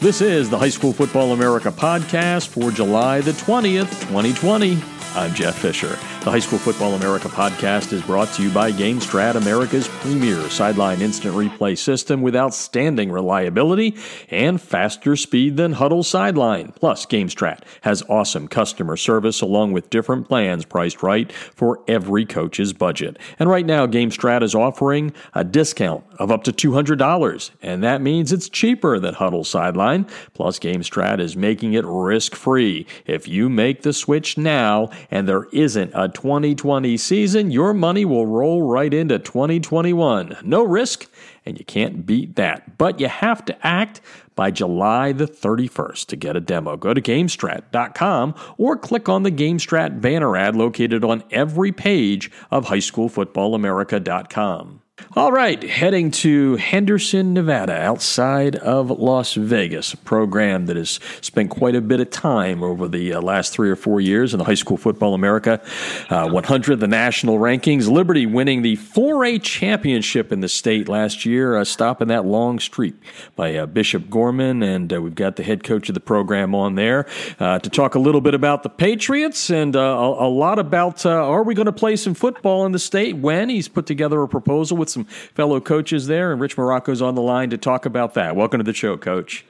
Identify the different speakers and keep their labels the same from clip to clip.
Speaker 1: This is the High School Football America podcast for July the 20th, 2020. I'm Jeff Fisher. The High School Football America podcast is brought to you by GameStrat, America's premier sideline instant replay system with outstanding reliability and faster speed than Hudl Sideline. Plus, GameStrat has awesome customer service along with different plans priced right for every coach's budget. And right now, GameStrat is offering a discount of up to $200, and that means it's cheaper than Hudl Sideline. Plus, GameStrat is making it risk free. If you make the switch now and there isn't a 2020 season, your money will roll right into 2021. No risk, and you can't beat that. But you have to act by July the 31st to get a demo. Go to GameStrat.com or click on the GameStrat banner ad located on every page of HighSchoolFootballAmerica.com. All right, heading to Henderson, Nevada, outside of Las Vegas, a program that has spent quite a bit of time over the uh, last three or four years in the High School Football America uh, 100, the national rankings. Liberty winning the 4A championship in the state last year, uh, stopping that long streak by uh, Bishop Gorman. And uh, we've got the head coach of the program on there uh, to talk a little bit about the Patriots and a, a, lot about are we going to play some football in the state when he's put together a proposal with with some fellow coaches there, and Rich Muraco's on the line to talk about that. Welcome to the show, Coach.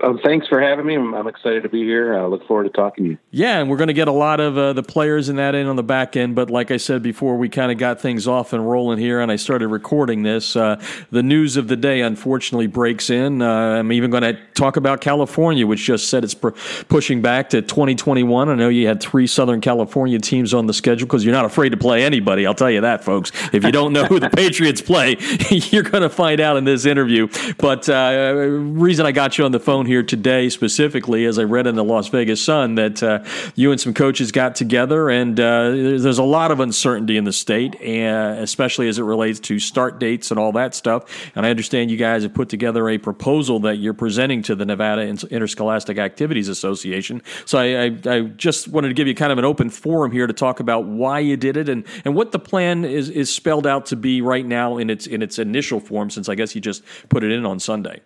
Speaker 2: Uh, thanks for having me. I'm, I'm, excited to be here. I look forward to talking to you.
Speaker 1: Yeah, and we're going to get a lot of uh, the players in that in on the back end. But like I said before, we kind of got things off and rolling here, and I started recording this. Uh, the news of the day, unfortunately, breaks in. Uh, I'm even going to talk about California, which just said it's pr- pushing back to 2021. I know you had three Southern California teams on the schedule because you're not afraid to play anybody. I'll tell you that, folks. If you don't know who the Patriots play, you're going to find out in this interview. But uh, reason I got you on the phone here today specifically, as I read in the Las Vegas Sun, that uh, you and some coaches got together, and uh, there's a lot of uncertainty in the state, and especially as it relates to start dates and all that stuff. And I understand you guys have put together a proposal that you're presenting to the Nevada Interscholastic Activities Association. So I, I, I just wanted to give you kind of an open forum here to talk about why you did it and, and what the plan is, is spelled out to be right now in its in its initial form, since I guess you just put it in on Sunday.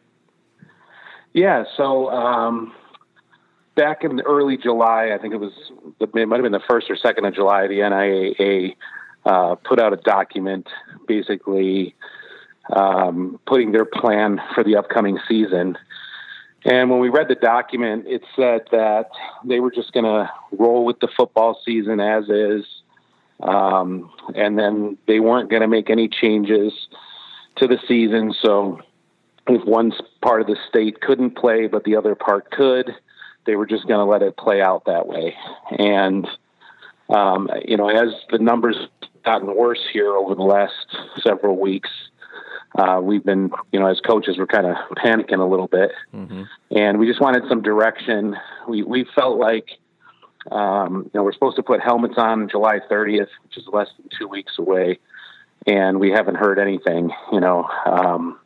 Speaker 2: Yeah, so um, back in early July, I think it was it might have been the first or second of July. The NIAA uh, put out a document, basically um, putting their plan for the upcoming season. And when we read the document, it said that they were just going to roll with the football season as is, um, and then they weren't going to make any changes to the season. So if one part of the state couldn't play, but the other part could, they were just going to let it play out that way. And, um, you know, as the numbers gotten worse here over the last several weeks, uh, we've been, you know, as coaches, we're kind of panicking a little bit, mm-hmm. and we just wanted some direction. We we felt like, um, you know, we're supposed to put helmets on July 30th, which is less than two weeks away, and we haven't heard anything. You know, um,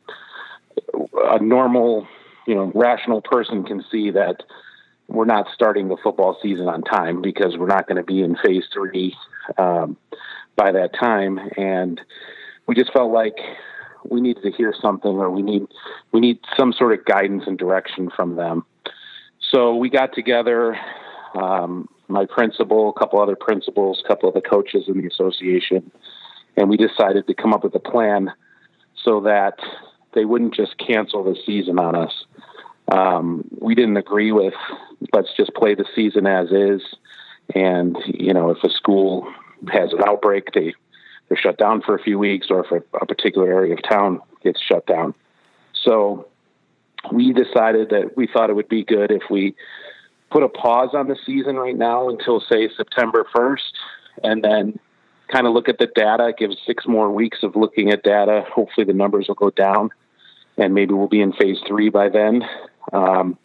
Speaker 2: a normal, you know, rational person can see that we're not starting the football season on time because we're not going to be in phase three um, by that time, and we just felt like we needed to hear something, or we need we need some sort of guidance and direction from them. So we got together. Um, my principal, a couple other principals, a couple of the coaches in the association, and we decided to come up with a plan so that they wouldn't just cancel the season on us. Um, we didn't agree with let's just play the season as is, and you know if a school has an outbreak, they they're shut down for a few weeks, or if a, a particular area of town gets shut down. So we decided that we thought it would be good if we put a pause on the season right now until say September 1st and then kind of look at the data, give six more weeks of looking at data. Hopefully the numbers will go down and maybe we'll be in phase three by then. Um,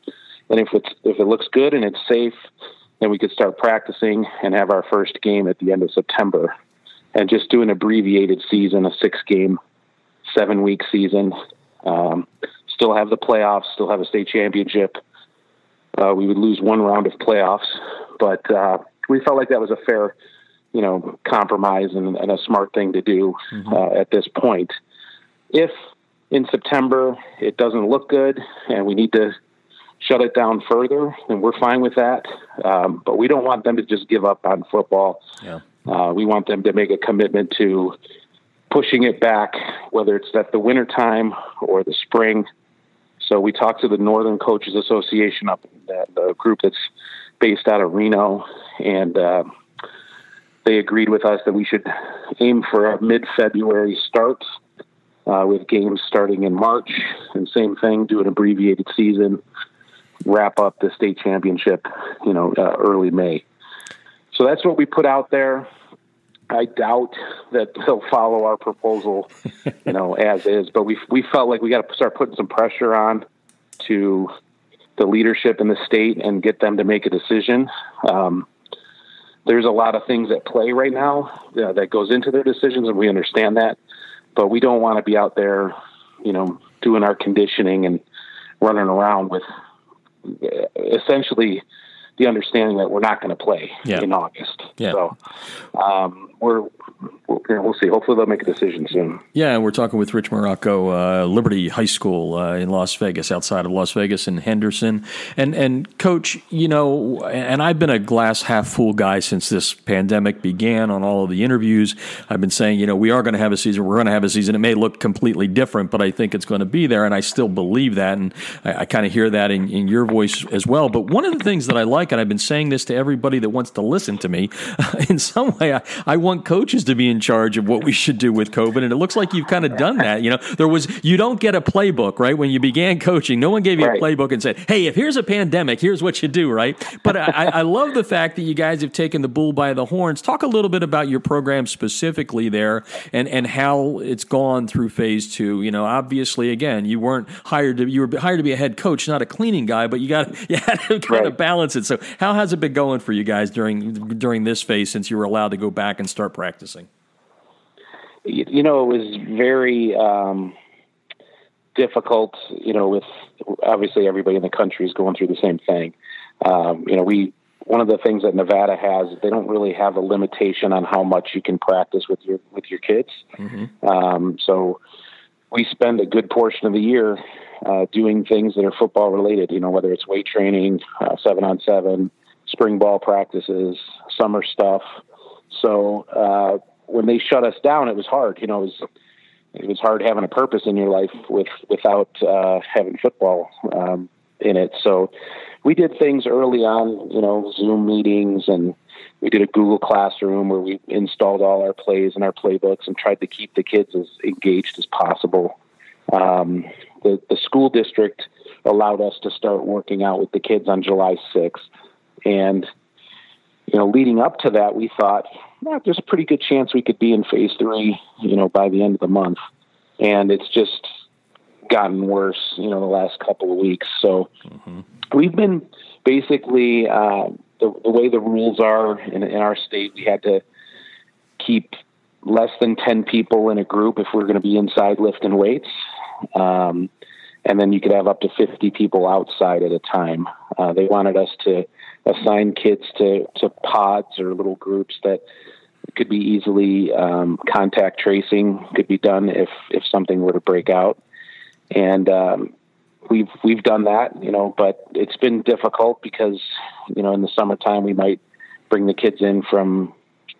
Speaker 2: and if it's if it looks good and it's safe, then we could start practicing and have our first game at the end of September, and just do an abbreviated season, a six game, seven week season. Um, still have the playoffs, still have a state championship. Uh, we would lose one round of playoffs, but uh, we felt like that was a fair, you know, compromise and, and a smart thing to do mm-hmm. uh, at this point. If in September it doesn't look good and we need to shut it down further, and we're fine with that. Um, but we don't want them to just give up on football. Yeah. Uh, we want them to make a commitment to pushing it back, whether it's at the winter time or the spring. So we talked to the Northern Coaches Association up that the group that's based out of Reno, and uh, they agreed with us that we should aim for a mid-February start uh, with games starting in March, and same thing, do an abbreviated season, wrap up the state championship, you know, uh, early May. So that's what we put out there. I doubt that they'll follow our proposal, you know, as is. But we we felt like we got to start putting some pressure on to the leadership in the state and get them to make a decision. Um, there's a lot of things at play right now uh, that goes into their decisions, and we understand that. But we don't want to be out there, you know, doing our conditioning and running around with uh, essentially the understanding that we're not going to play yeah. in August. Yeah. So um, we're we'll see. Hopefully, they'll make a decision soon.
Speaker 1: Yeah, we're talking with Rich Muraco, uh, Liberty High School uh, in Las Vegas, outside of Las Vegas in Henderson. And and coach, you know, and I've been a glass half full guy since this pandemic began. On all of the interviews, I've been saying, you know, we are going to have a season. We're going to have a season. It may look completely different, but I think it's going to be there, and I still believe that. And I, I kind of hear that in, in your voice as well. But one of the things that I like, and I've been saying this to everybody that wants to listen to me, in some way, I, I want coaches to be in charge of what we should do with COVID. And it looks like you've kind of done that. You know, there was, you don't get a playbook, right? When you began coaching, no one gave you right. a playbook and said, hey, if here's a pandemic, here's what you do, right? But I, I love the fact that you guys have taken the bull by the horns. Talk a little bit about your program specifically there and, and how it's gone through phase two. You know, obviously, again, you weren't hired to, you were hired to be a head coach, not a cleaning guy, but you got, you had to kind right. of balance it. So how has it been going for you guys during, during this phase since you were allowed to go back and start practicing?
Speaker 2: you know, it was very um, difficult. You know, with obviously everybody in the country is going through the same thing. Um, you know, we one of the things that Nevada has they don't really have a limitation on how much you can practice with your with your kids. Mm-hmm. Um, so we spend a good portion of the year uh, doing things that are football related. You know, whether it's weight training, uh, seven on seven, spring ball practices, summer stuff. So uh, when they shut us down, it was hard. You know, it was it was hard having a purpose in your life with without uh, having football um, in it. So we did things early on, you know, Zoom meetings, and we did a Google Classroom where we installed all our plays and our playbooks and tried to keep the kids as engaged as possible. Um, the the school district allowed us to start working out with the kids on July 6th, and you know, leading up to that, we thought yeah, there's a pretty good chance we could be in phase three, you know, by the end of the month. And it's just gotten worse, you know, the last couple of weeks. So mm-hmm. we've been basically uh, the, the way the rules are in, in our state. We had to keep less than 10 people in a group if we're going to be inside lifting weights. Um, and then you could have up to 50 people outside at a time. Uh, they wanted us to assign kids to, to pods or little groups that could be easily um, contact tracing could be done if if something were to break out, and um, we've we've done that, you know. But it's been difficult because you know in the summertime we might bring the kids in from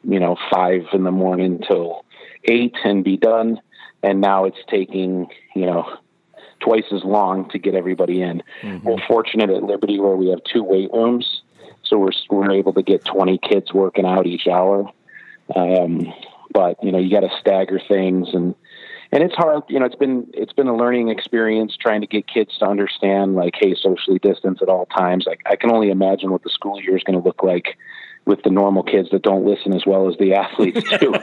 Speaker 2: you know five in the morning till eight and be done, and now it's taking you know twice as long to get everybody in. Mm-hmm. We're fortunate at Liberty where we have two weight rooms, so we're we're able to get 20 kids working out each hour. Um, but you know, you got to stagger things and and it's hard. You know, it's been it's been a learning experience trying to get kids to understand like, hey, socially distance at all times. Like, I can only imagine what the school year is going to look like with the normal kids that don't listen as well as the athletes do.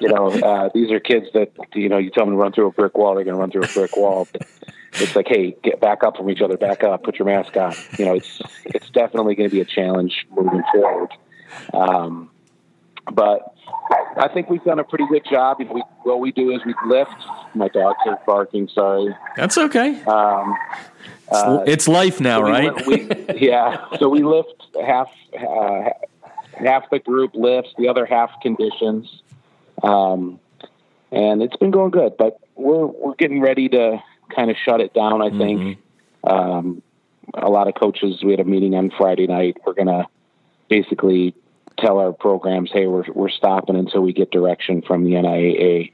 Speaker 2: you know, uh, these are kids that you know you tell them to run through a brick wall, they're going to run through a brick wall. But it's like, hey, get back up from each other, back up, put your mask on. You know, it's it's definitely going to be a challenge moving forward. Um, but I think we've done a pretty good job. We, what we do is we lift. My dogs are barking. Sorry.
Speaker 1: That's okay. Um, uh, it's life now,
Speaker 2: so
Speaker 1: right?
Speaker 2: We, yeah. So we lift half uh, half the group lifts, the other half conditions, um, and it's been going good. But we're we're getting ready to kind of shut it down. I think mm-hmm. um, a lot of coaches. We had a meeting on Friday night. We're gonna basically tell our programs, hey, we're we're stopping until we get direction from the NIAA,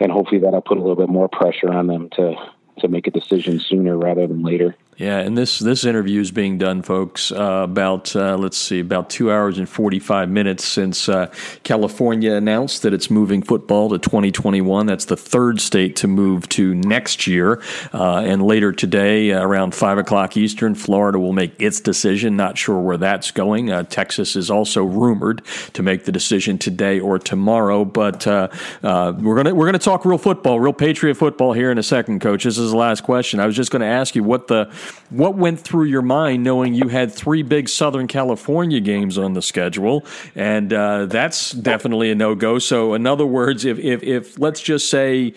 Speaker 2: and hopefully that'll put a little bit more pressure on them to to make a decision sooner rather than later.
Speaker 1: Yeah, and this this interview is being done, folks, uh, about uh, let's see, about two hours and forty five minutes since uh, California announced that it's moving football to twenty twenty one. That's the third state to move to next year, uh, and later today, uh, around five o'clock Eastern, Florida will make its decision. Not sure where that's going. Uh, Texas is also rumored to make the decision today or tomorrow. But we're gonna we're gonna talk real football, real Patriot football here in a second, Coach. This is the last question. I was just going to ask you what the what went through your mind knowing you had three big Southern California games on the schedule? And uh, that's definitely a no go. So, in other words, if, if, if let's just say,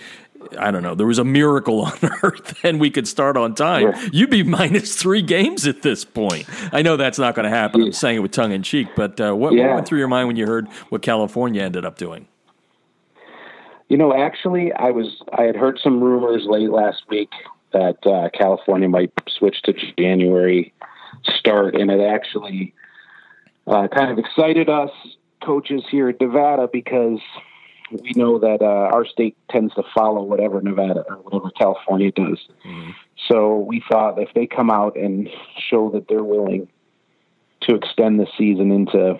Speaker 1: I don't know, there was a miracle on earth and we could start on time, yeah. you'd be minus three games at this point. I know that's not going to happen. I'm saying it with tongue in cheek, but uh, what, yeah. what went through your mind when you heard what California ended up doing?
Speaker 2: You know, actually, I was I had heard some rumors late last week that uh, California might switch to January start, and it actually uh, kind of excited us coaches here at Nevada because we know that uh, our state tends to follow whatever Nevada or whatever California does. Mm-hmm. So we thought if they come out and show that they're willing to extend the season into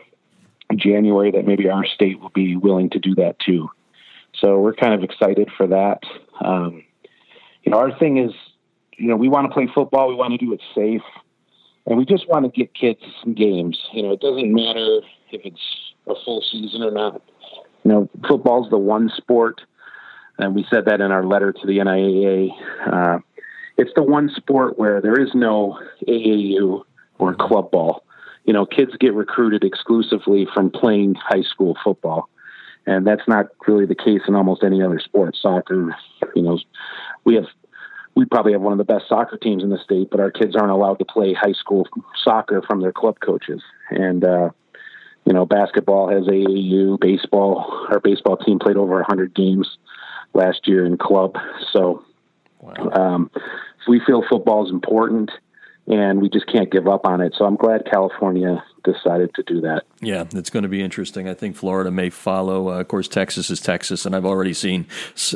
Speaker 2: January, that maybe our state will be willing to do that too. So we're kind of excited for that. Um, you know, our thing is, you know, we want to play football. We want to do it safe, and we just want to get kids some games. You know, it doesn't matter if it's a full season or not. You know, football's the one sport, and we said that in our letter to the NIAA. Uh, it's the one sport where there is no AAU or club ball. You know, kids get recruited exclusively from playing high school football and that's not really the case in almost any other sport. Soccer, you know, we have we probably have one of the best soccer teams in the state, but our kids aren't allowed to play high school soccer from their club coaches. And uh, you know, basketball has AAU, baseball. Our baseball team played over 100 games last year in club. So wow. um, we feel football is important, and we just can't give up on it. So I'm glad California decided to do that.
Speaker 1: Yeah, it's going to be interesting. I think Florida may follow. Uh, of course, Texas is Texas, and I've already seen,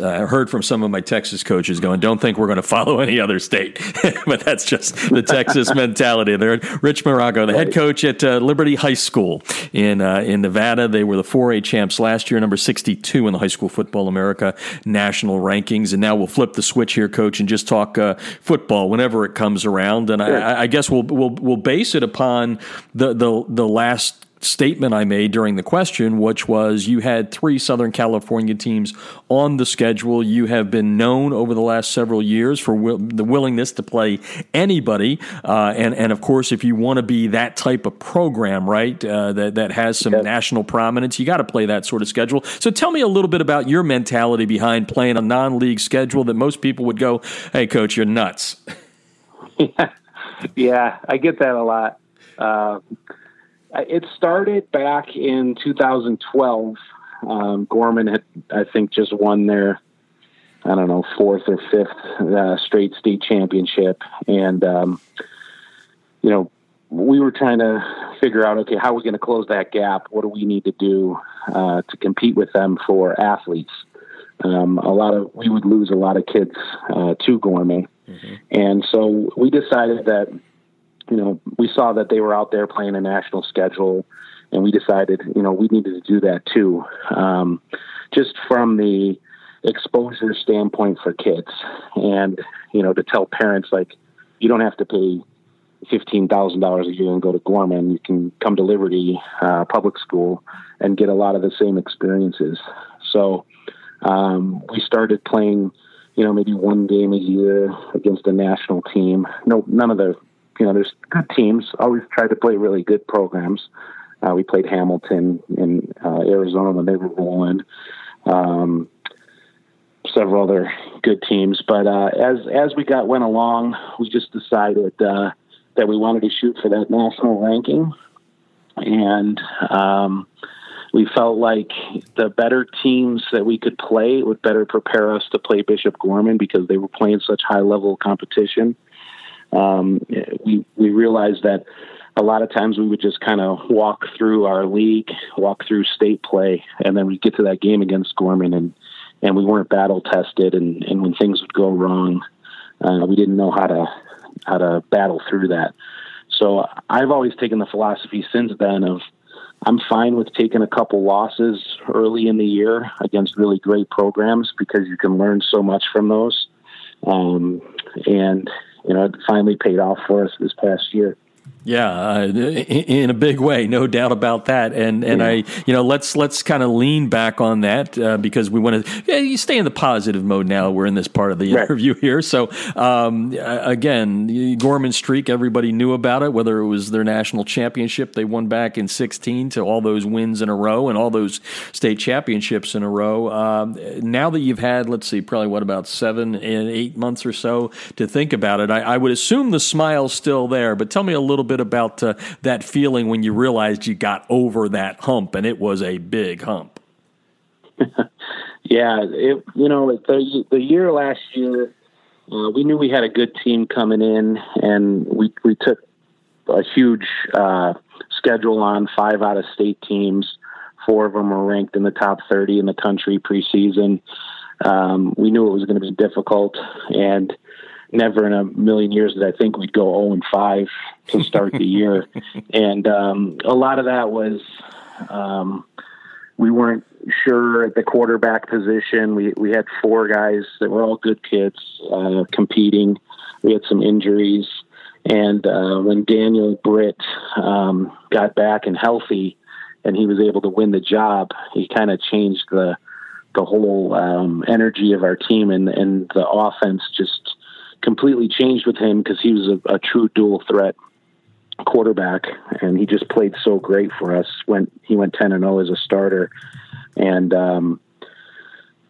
Speaker 1: uh, heard from some of my Texas coaches going, "Don't think we're going to follow any other state," but that's just the Texas mentality. They're Rich Muraco, the head coach at uh, Liberty High School in uh, in Nevada. They were the 4A champs last year, number 62 in the High School Football America national rankings, and now we'll flip the switch here, coach, and just talk uh, football whenever it comes around. And sure. I, I, guess we'll we'll we'll base it upon the the the last statement I made during the question, which was you had three Southern California teams on the schedule. You have been known over the last several years for will, the willingness to play anybody, uh, and and of course, if you want to be that type of program, right, uh, that that has some national prominence, you got to play that sort of schedule. So tell me a little bit about your mentality behind playing a non-league schedule that most people would go, "Hey, coach, you're nuts."
Speaker 2: yeah, yeah I get that a lot. Uh, it started back in 2012. Um, Gorman had, I think, just won their, I don't know, fourth or fifth uh, straight state championship, and um, you know, we were trying to figure out, okay, how are we going to close that gap? What do we need to do uh, to compete with them for athletes? Um, a lot of we would lose a lot of kids uh, to Gorman, mm-hmm. and so we decided that you know, we saw that they were out there playing a national schedule, and we decided, you know, we needed to do that too, um, just from the exposure standpoint for kids, and you know, to tell parents like, you don't have to pay fifteen thousand dollars a year and go to Gorman. You can come to Liberty uh, Public School and get a lot of the same experiences. So um, we started playing, you know, maybe one game a year against a national team. No, none of the you know, there's good teams. Always try to play really good programs. Uh, we played Hamilton in uh, Arizona when they were rolling. Um, several other good teams, but uh, as as we got went along, we just decided uh, that we wanted to shoot for that national ranking, and um, we felt like the better teams that we could play would better prepare us to play Bishop Gorman because they were playing such high level competition. Um, we we realized that a lot of times we would just kind of walk through our league, walk through state play, and then we'd get to that game against Gorman, and and we weren't battle tested, and and when things would go wrong, uh, we didn't know how to how to battle through that. So I've always taken the philosophy since then of I'm fine with taking a couple losses early in the year against really great programs because you can learn so much from those. Um, and you know, it finally paid off for us this past year.
Speaker 1: Yeah, uh, in a big way, no doubt about that. And and yeah. I, you know, let's let's kind of lean back on that uh, because we want to. Yeah, you stay in the positive mode now. We're in this part of the right. interview here. So um, again, Gorman streak, everybody knew about it. Whether it was their national championship they won back in '16 to all those wins in a row and all those state championships in a row. Um, now that you've had, let's see, probably what about seven and eight months or so to think about it, I, I would assume the smile's still there. But tell me a little bit bit about uh, that feeling when you realized you got over that hump, and it was a big hump.
Speaker 2: yeah, it, you know, the the year last year, uh, we knew we had a good team coming in, and we we took a huge uh, schedule on five out of state teams. Four of them were ranked in the top 30 in the country preseason. Um, we knew it was going to be difficult, and never in a million years did I think we'd go 0 and 5 to start the year. And um, a lot of that was um, we weren't sure at the quarterback position. We we had four guys that were all good kids uh, competing. We had some injuries, and uh, when Daniel Britt um, got back and healthy, and he was able to win the job, he kind of changed the the whole um, energy of our team, and and the offense just completely changed with him because he was a, a true dual threat quarterback, and he just played so great for us. When he went ten and zero oh as a starter, and um,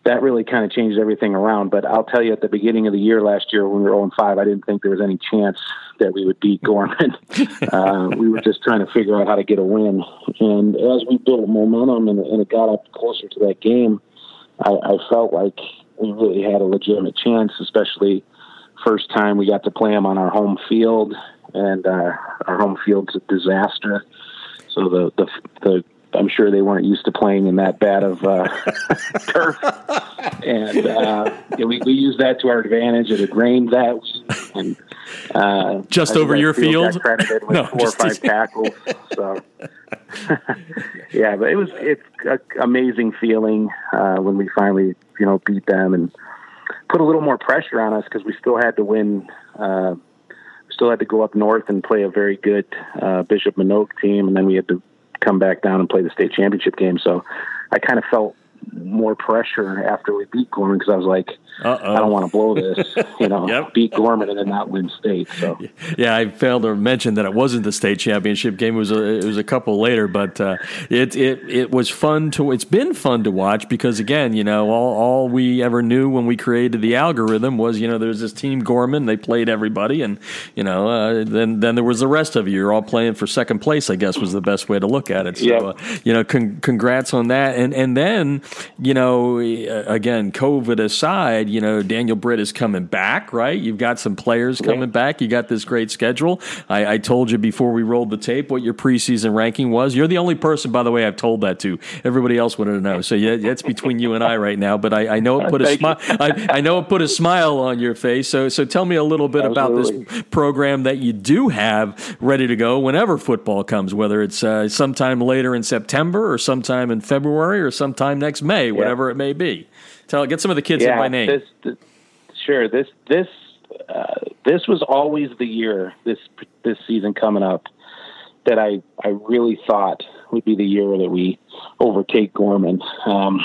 Speaker 2: that really kind of changed everything around. But I'll tell you, at the beginning of the year last year, when we were zero oh and five, I didn't think there was any chance that we would beat Gorman. uh, we were just trying to figure out how to get a win, and as we built momentum and, and it got up closer to that game, I, I felt like we really had a legitimate chance, especially first time we got to play them on our home field, and uh, our home field's a disaster. So the the the I'm sure they weren't used to playing in that bad of uh, turf, and uh, yeah, we we used that to our advantage. It had rained that week, and
Speaker 1: uh, just over your field.
Speaker 2: field. credited with no, four or five tackles. So yeah, but it was it's an amazing feeling uh, when we finally you know beat them and put a little more pressure on us because we still had to win. Uh, still had to go up north and play a very good uh, Bishop Manogue team, and then we had to come back down and play the state championship game. So I kind of felt more pressure after we beat Gorman because I was like, Uh-oh. I don't want to blow this, you know, yep. beat Gorman and then not win state. So
Speaker 1: yeah, I failed to mention that it wasn't the state championship game. It was a, it was a couple later, but uh, it it it was fun to. It's been fun to watch because again, you know, all all we ever knew when we created the algorithm was you know there's this team Gorman, they played everybody, and you know uh, then then there was the rest of you. You're all playing for second place. I guess was the best way to look at it. So yep. uh, you know, con- congrats on that, and and then you know, again, COVID aside, you know, Daniel Britt is coming back, right? You've got some players coming yeah. back. You got this great schedule. I, I, told you before we rolled the tape what your preseason ranking was. You're the only person, by the way, I've told that to. Everybody else wanted to know. So yeah, that's between you and I right now. But I, I know it put a smile. I, I, know it put a smile on your face. So so tell me a little bit Absolutely. about this program that you do have ready to go whenever football comes, whether it's uh, sometime later in September or sometime in February or sometime next May, whatever it may be. Tell get some of the kids
Speaker 2: yeah,
Speaker 1: in by name.
Speaker 2: This, this, sure. This this uh, this was always the year this this season coming up that I I really thought would be the year that we overtake Gorman. Um,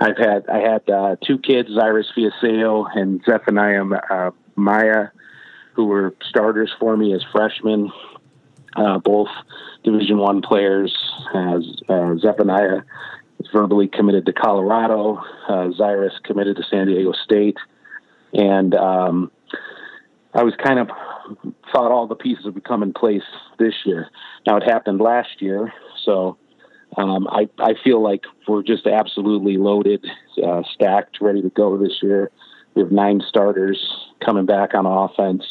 Speaker 2: I've had I had uh, two kids, Zyrus Fiaseu and Zephaniah uh, Maea, who were starters for me as freshmen. Uh, both Division One players. As uh, Zephaniah verbally committed to Colorado. Uh, Zyrus committed to San Diego State, and um, I was kind of thought all the pieces would come in place this year. Now it happened last year, so um, I I feel like we're just absolutely loaded, uh, stacked, ready to go this year. We have nine starters coming back on offense.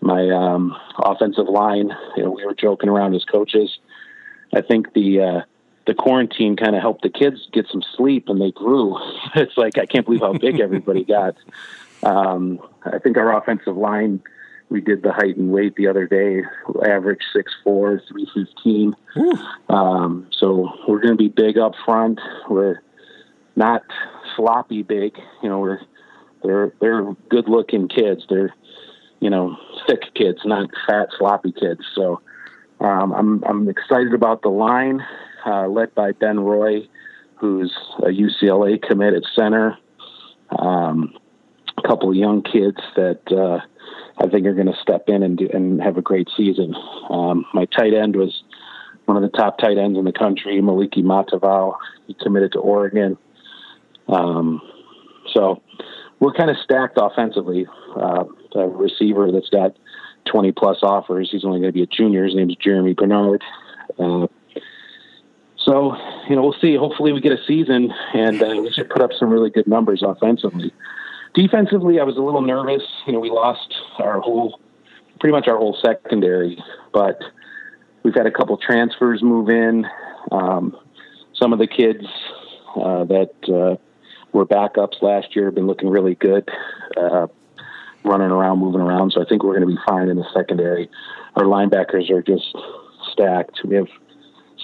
Speaker 2: My um, offensive line, you know, we were joking around as coaches. I think the uh, the quarantine kind of helped the kids get some sleep and they grew. it's like I can't believe how big everybody got. Um, I think our offensive line, we did the height and weight the other day, average six four, three fifteen. Um, so we're going to be big up front. We're not sloppy big. You know, we're they're they're good looking kids. They're you know thick kids, not fat sloppy kids. So um, I'm I'm excited about the line uh, led by Ben Roy, who's a UCLA committed center. Um, a couple of young kids that uh, I think are going to step in and do, and have a great season. Um, my tight end was one of the top tight ends in the country, Moliki Matavao. He committed to Oregon. Um, so we're kind of stacked offensively. Uh, a receiver that's got 20 plus offers. He's only going to be a junior. His name's Jeremy Bernard. Uh, so, you know, we'll see. Hopefully, we get a season and uh, we should put up some really good numbers offensively. Defensively, I was a little nervous. You know, we lost our whole, pretty much our whole secondary, but we've had a couple transfers move in. Um, some of the kids uh, that uh, were backups last year have been looking really good, uh, running around, moving around. So I think we're going to be fine in the secondary. Our linebackers are just stacked. We have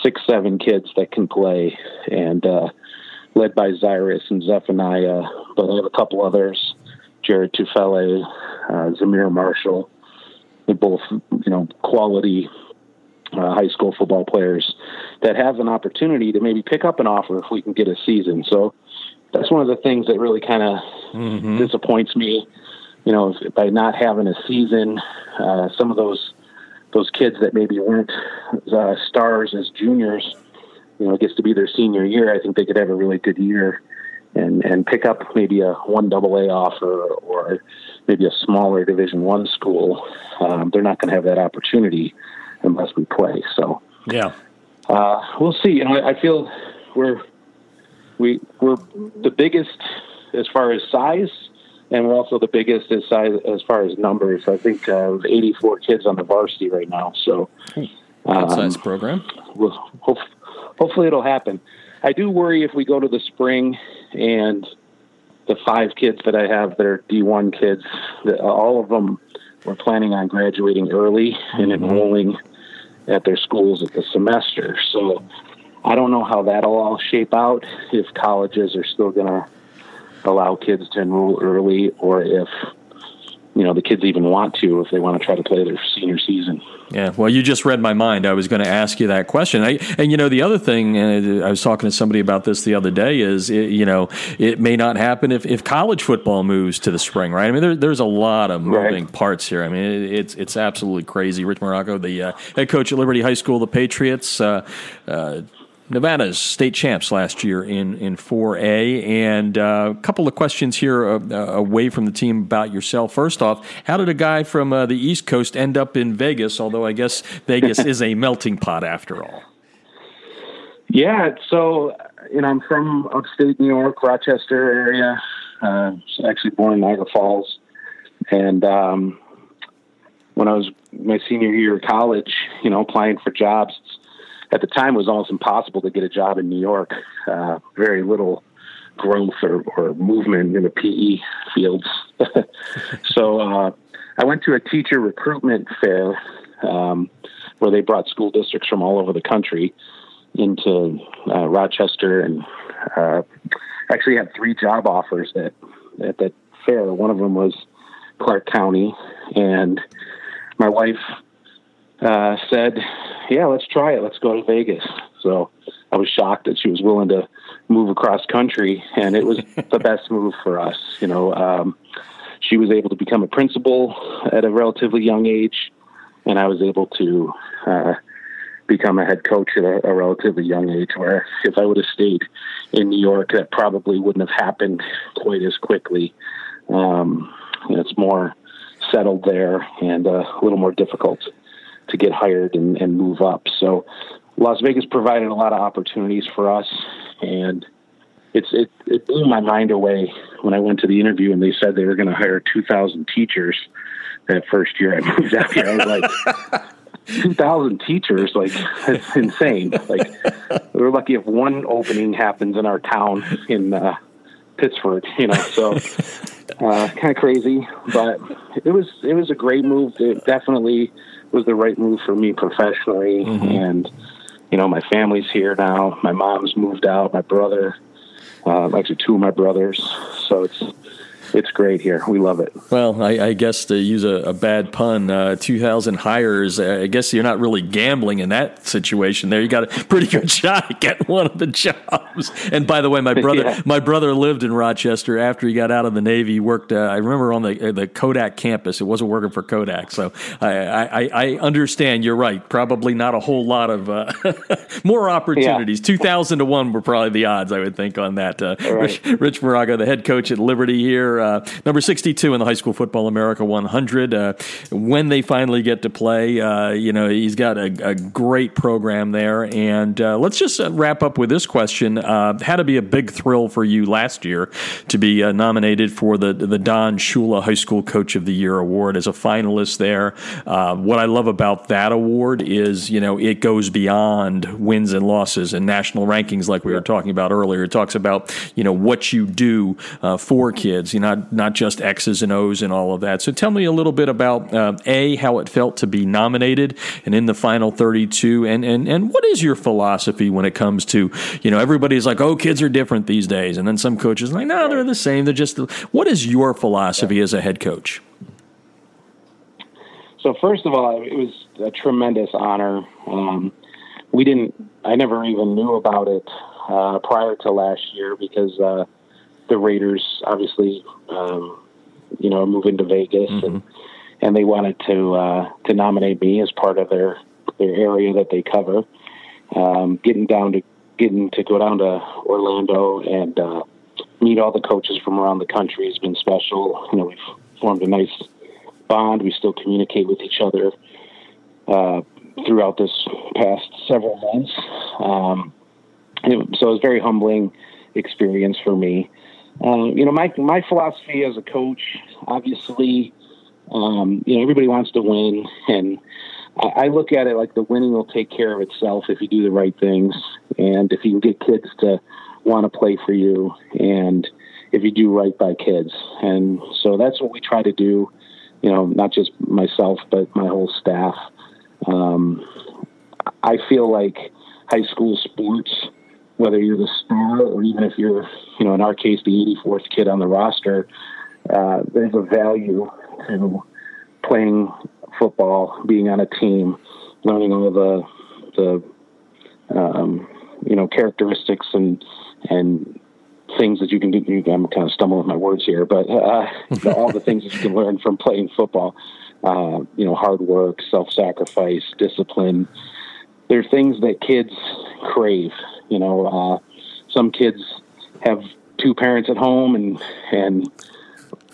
Speaker 2: six, seven kids that can play, and uh, led by Zyrus and Zephaniah, but I have a couple others, Jared Tufele, uh, Zamir Marshall. They're both, you know, quality uh, high school football players that have an opportunity to maybe pick up an offer if we can get a season. So that's one of the things that really kind of mm-hmm. disappoints me. You know, by not having a season, uh, some of those those kids that maybe weren't uh, stars as juniors, you know, gets to be their senior year. I think they could have a really good year and and pick up maybe a one double A offer or maybe a smaller Division One school. Um, they're not going to have that opportunity unless we play. So
Speaker 1: yeah,
Speaker 2: uh, we'll see. You know, I, I feel we're we we're the biggest as far as size and we're also the biggest as size as far as numbers. I think uh, 84 kids on the varsity right now. So,
Speaker 1: um, size program.
Speaker 2: We'll, hope, hopefully, it'll happen. I do worry if we go to the spring and the five kids that I have that are D1 kids, that all of them were planning on graduating early and mm-hmm. enrolling at their schools at the semester. So I don't know how that'll all shape out if colleges are still going to allow kids to enroll early or if you know the kids even want to if they want to try to play their senior season.
Speaker 1: Yeah, well, you just read my mind. I was going to ask you that question. I, and you know, the other thing, I was talking to somebody about this the other day, is it, you know, it may not happen if, if college football moves to the spring, right? I mean, there, there's a lot of moving right. parts here. I mean, it, it's it's absolutely crazy. Rich Muraco, the uh, head coach at Liberty High School, the Patriots. Uh, uh Nevada's state champs last year in, in 4A. And uh, a couple of questions here uh, uh, away from the team about yourself. First off, how did a guy from uh, the East Coast end up in Vegas? Although I guess Vegas is a melting pot after all.
Speaker 2: Yeah, so you know I'm from upstate New York, Rochester area. Uh, actually born in Niagara Falls, and um, when I was my senior year of college, you know, applying for jobs, at the time it was almost impossible to get a job in New York. Uh, very little growth or, or movement in the PE fields. so uh, I went to a teacher recruitment fair um, where they brought school districts from all over the country into uh, Rochester and uh, actually had three job offers at, at that fair. One of them was Clark County, and my wife uh, said, "Yeah, let's try it. Let's go to Vegas." So I was shocked that she was willing to move across country, and it was the best move for us. You know, um, she was able to become a principal at a relatively young age, and I was able to uh, become a head coach at a, a relatively young age. Where if I would have stayed in New York, that probably wouldn't have happened quite as quickly. Um, it's more settled there and uh, a little more difficult to get hired and, and move up. So Las Vegas provided a lot of opportunities for us, and it's it it blew my mind away when I went to the interview and they said they were going to hire 2,000 teachers that first year I moved out here. I was like. 2,000 teachers, like, it's insane. Like, we're lucky if one opening happens in our town in uh, Pittsford, you know, so uh, kind of crazy, but it was, it was a great move. It definitely was the right move for me professionally. Mm-hmm. And, you know, my family's here now. My mom's moved out. My brother, uh, actually two of my brothers. So it's it's great here. We love it.
Speaker 1: Well, I, I guess to use a, a bad pun, uh, 2,000 hires, uh, I guess you're not really gambling in that situation there. You got a pretty good shot at getting one of the jobs. And by the way, my brother, yeah. my brother lived in Rochester after he got out of the Navy. He worked, uh, I remember on the, uh, the Kodak campus. It wasn't working for Kodak. So I, I, I understand you're right. Probably not a whole lot of uh, more opportunities. Yeah. 2,000 to 1 were probably the odds, I would think, on that. Uh, right. Rich, Rich Muraco, the head coach at Liberty here. Uh, number 62 in the High School Football America 100. Uh, when they finally get to play, uh, you know, he's got a, a great program there. And uh, let's just uh, wrap up with this question. had to be a big thrill for you last year to be nominated for the, the Don Shula High School Coach of the Year award as a finalist there. what I love about that award is, you know, it goes beyond wins and losses and national rankings like we were talking about earlier. It talks about, you know, what you do uh, for kids. You know, not not just X's and O's and all of that. So tell me a little bit about uh, a how it felt to be nominated and in the final 32, and and and what is your philosophy when it comes to you know everybody's like oh kids are different these days, and then some coaches like no they're the same. They're just what is your philosophy as a head coach?
Speaker 2: So first of all, it was a tremendous honor. Um, we didn't. I never even knew about it uh, prior to last year because uh, the Raiders obviously, um, you know, moving to Vegas, mm-hmm. and and they wanted to uh, to nominate me as part of their their area that they cover. Um, getting down to getting to go down to Orlando and uh, meet all the coaches from around the country has been special. You know, we've formed a nice bond. We still communicate with each other uh, throughout this past several months. Um, it, so it was a very humbling experience for me. Um, you know, my my philosophy as a coach, obviously, um, you know, everybody wants to win, and I, I look at it like the winning will take care of itself if you do the right things, and if you can get kids to want to play for you, and if you do right by kids, and so that's what we try to do. You know, not just myself, but my whole staff. Um, I feel like high school sports whether you're the star or even if you're, you know, in our case, the 84th kid on the roster, uh, there's a value to playing football, being on a team, learning all the the um, you know characteristics and and things that you can do. I'm kind of stumbling with my words here, but uh, all the things that you can learn from playing football. Uh, you know, hard work, self-sacrifice, discipline. They're things that kids crave you know, uh, some kids have two parents at home and and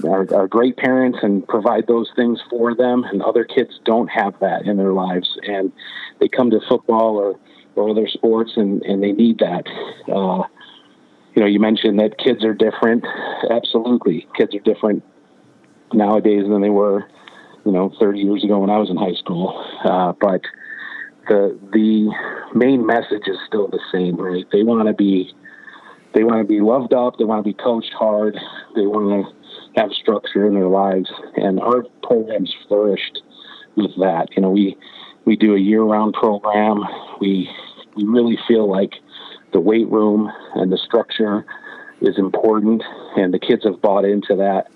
Speaker 2: are, are great parents and provide those things for them, and other kids don't have that in their lives, and they come to football or or other sports and and they need that. Uh, you know, you mentioned that kids are different. Absolutely, kids are different nowadays than they were, you know, 30 years ago when I was in high school. Uh, but the the main message is still the same, right? They want to be they want to be loved up, they want to be coached hard, they want to have structure in their lives, and our programs flourished with that. You know, we we do a year-round program. We we really feel like the weight room and the structure is important, and the kids have bought into that,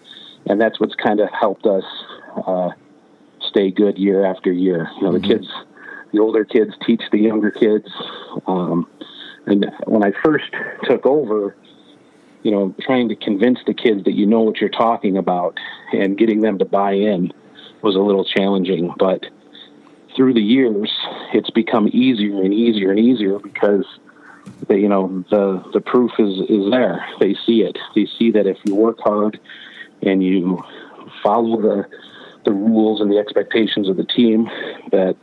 Speaker 2: and that's what's kind of helped us uh, stay good year after year. You know, mm-hmm. the kids the older kids teach the younger kids. Um, and when I first took over, you know, trying to convince the kids that you know what you're talking about and getting them to buy in was a little challenging. But through the years, it's become easier and easier and easier because they, you know the the proof is is there. They see it. They see that if you work hard and you follow the the rules and the expectations of the team, that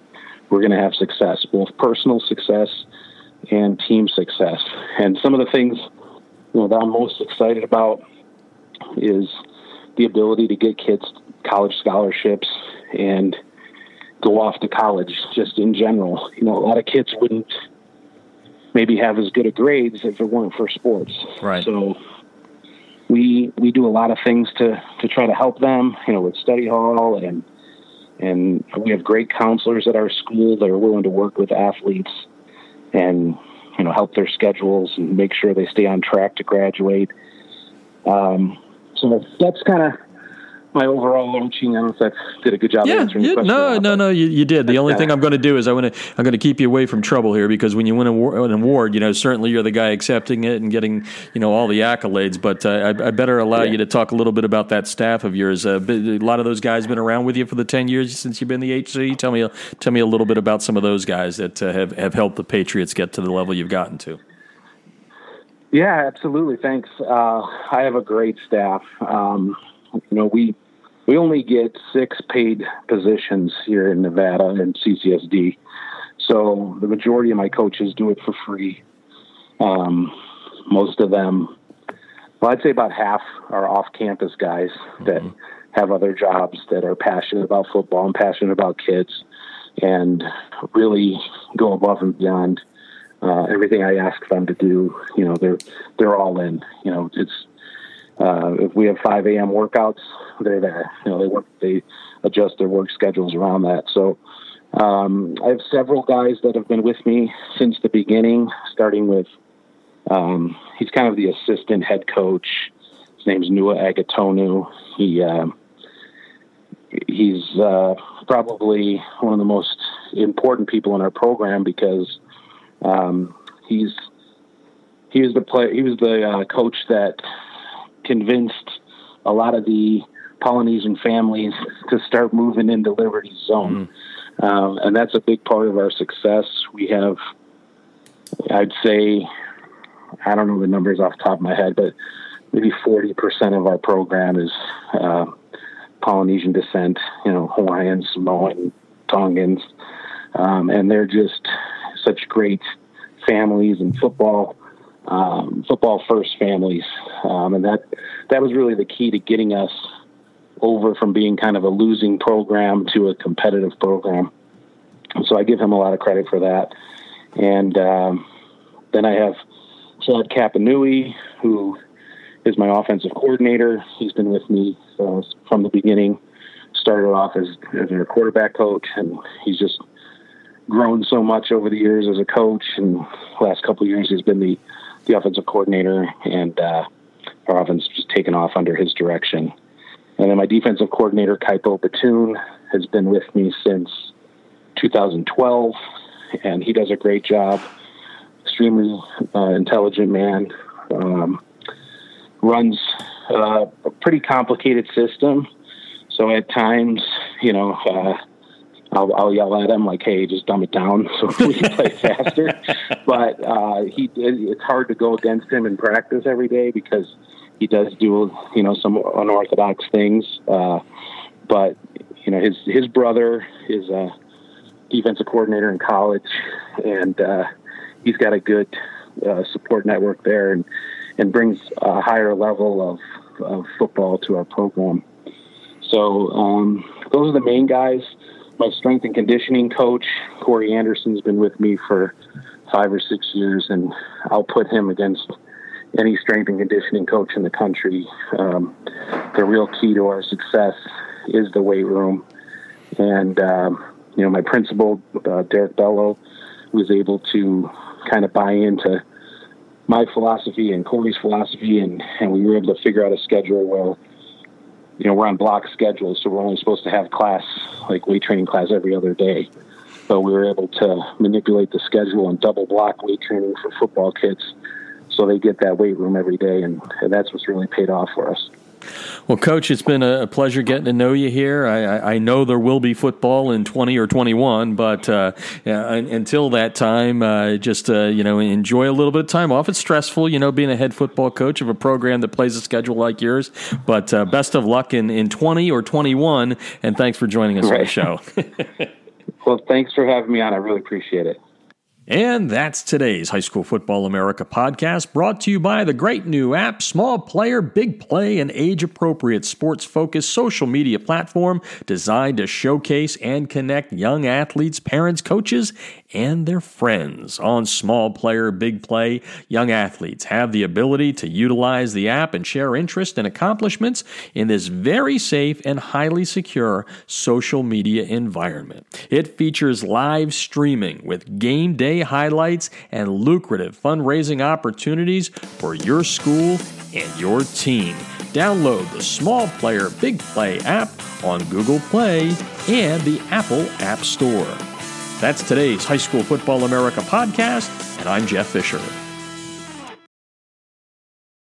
Speaker 2: we're going to have success, both personal success and team success. And some of the things you know that I'm most excited about is the ability to get kids college scholarships and go off to college just in general. You know, a lot of kids wouldn't maybe have as good a grades if it weren't for sports.
Speaker 1: Right.
Speaker 2: So we we do a lot of things to to try to help them, you know, with study hall and and we have great counselors at our school that are willing to work with athletes and you know help their schedules and make sure they stay on track to graduate. Um, so that's kind of my overall launching. I don't know if that did a good job
Speaker 1: yeah,
Speaker 2: answering question.
Speaker 1: No, no, no, you, you did. The only thing I'm going to do is I want to I'm going to keep you away from trouble here because when you win an award, you know, certainly you're the guy accepting it and getting you know all the accolades. But uh, I, I, better allow yeah. you to talk a little bit about that staff of yours. Uh, a lot of those guys been around with you for the ten years since you've been the HC. Tell me, tell me a little bit about some of those guys that uh, have have helped the Patriots get to the level you've gotten to.
Speaker 2: Yeah, absolutely. Thanks. Uh, I have a great staff. Um, you know, we we only get six paid positions here in Nevada and CCSD. So the majority of my coaches do it for free. Um, most of them, well, I'd say about half are off campus guys that mm-hmm. have other jobs that are passionate about football and passionate about kids and really go above and beyond uh, everything I ask them to do. You know, they're, they're all in, you know, it's, uh, if we have 5 a.m. workouts, they're there. You know, they work, they adjust their work schedules around that. So um, I have several guys that have been with me since the beginning, starting with um, he's kind of the assistant head coach. His name's Nua Agatonu. He uh, he's uh, probably one of the most important people in our program because um, he's he was the play he was the uh, coach that convinced a lot of the Polynesian families to start moving into Liberty Zone. Mm. Um, and that's a big part of our success. We have, I'd say, I don't know the numbers off the top of my head, but maybe 40% of our program is uh, Polynesian descent, you know, Hawaiians, Samoan, Tongans. Um, and they're just such great families and football um, football first families, um, and that that was really the key to getting us over from being kind of a losing program to a competitive program. So I give him a lot of credit for that. And um, then I have Chad Capanui, who is my offensive coordinator. He's been with me uh, from the beginning. Started off as, as a quarterback coach, and he's just grown so much over the years as a coach. And last couple of years, he's been the the offensive coordinator, and uh, our offense just taken off under his direction. And then my defensive coordinator, Kaipo Batoon, has been with me since 2012, and he does a great job. Extremely uh, intelligent man. Um, runs uh, a pretty complicated system. So at times, you know, uh, I'll, I'll yell at him like, "Hey, just dumb it down so we can play faster." but uh, he it's hard to go against him in practice every day because he does do you know some unorthodox things. Uh, but you know his his brother is a defensive coordinator in college, and uh, he's got a good uh, support network there, and and brings a higher level of, of football to our program. So um, those are the main guys my strength and conditioning coach, Corey Anderson's been with me for five or six years, and I'll put him against any strength and conditioning coach in the country. Um, the real key to our success is the weight room. And, um, you know, my principal, uh, Derek Bello, was able to kind of buy into my philosophy and Corey's philosophy, and, and we were able to figure out a schedule where you know, we're on block schedules, so we're only supposed to have class, like weight training class every other day. But we were able to manipulate the schedule and double block weight training for football kids so they get that weight room every day, and, and that's what's really paid off for us.
Speaker 1: Well, Coach, it's been a pleasure getting to know you here. I, I know there will be football in 20 or 21, but uh, yeah, until that time, uh, just uh, you know, enjoy a little bit of time off. It's stressful, you know, being a head football coach of a program that plays a schedule like yours. But uh, best of luck in, in 20 or 21, and thanks for joining us right. on the show.
Speaker 2: Well, thanks for having me on. I really appreciate it.
Speaker 1: And that's today's High School Football America podcast, brought to you by the great new app, Small Player, Big Play, an age appropriate sports focused social media platform designed to showcase and connect young athletes, parents, coaches, and their friends. On Small Player, Big Play, young athletes have the ability to utilize the app and share interest and accomplishments in this very safe and highly secure social media environment. It features live streaming with game day highlights and lucrative fundraising opportunities for your school and your team. Download the Small Player Big Play app on Google Play and the Apple App Store. That's today's High School Football America podcast, and I'm Jeff Fisher.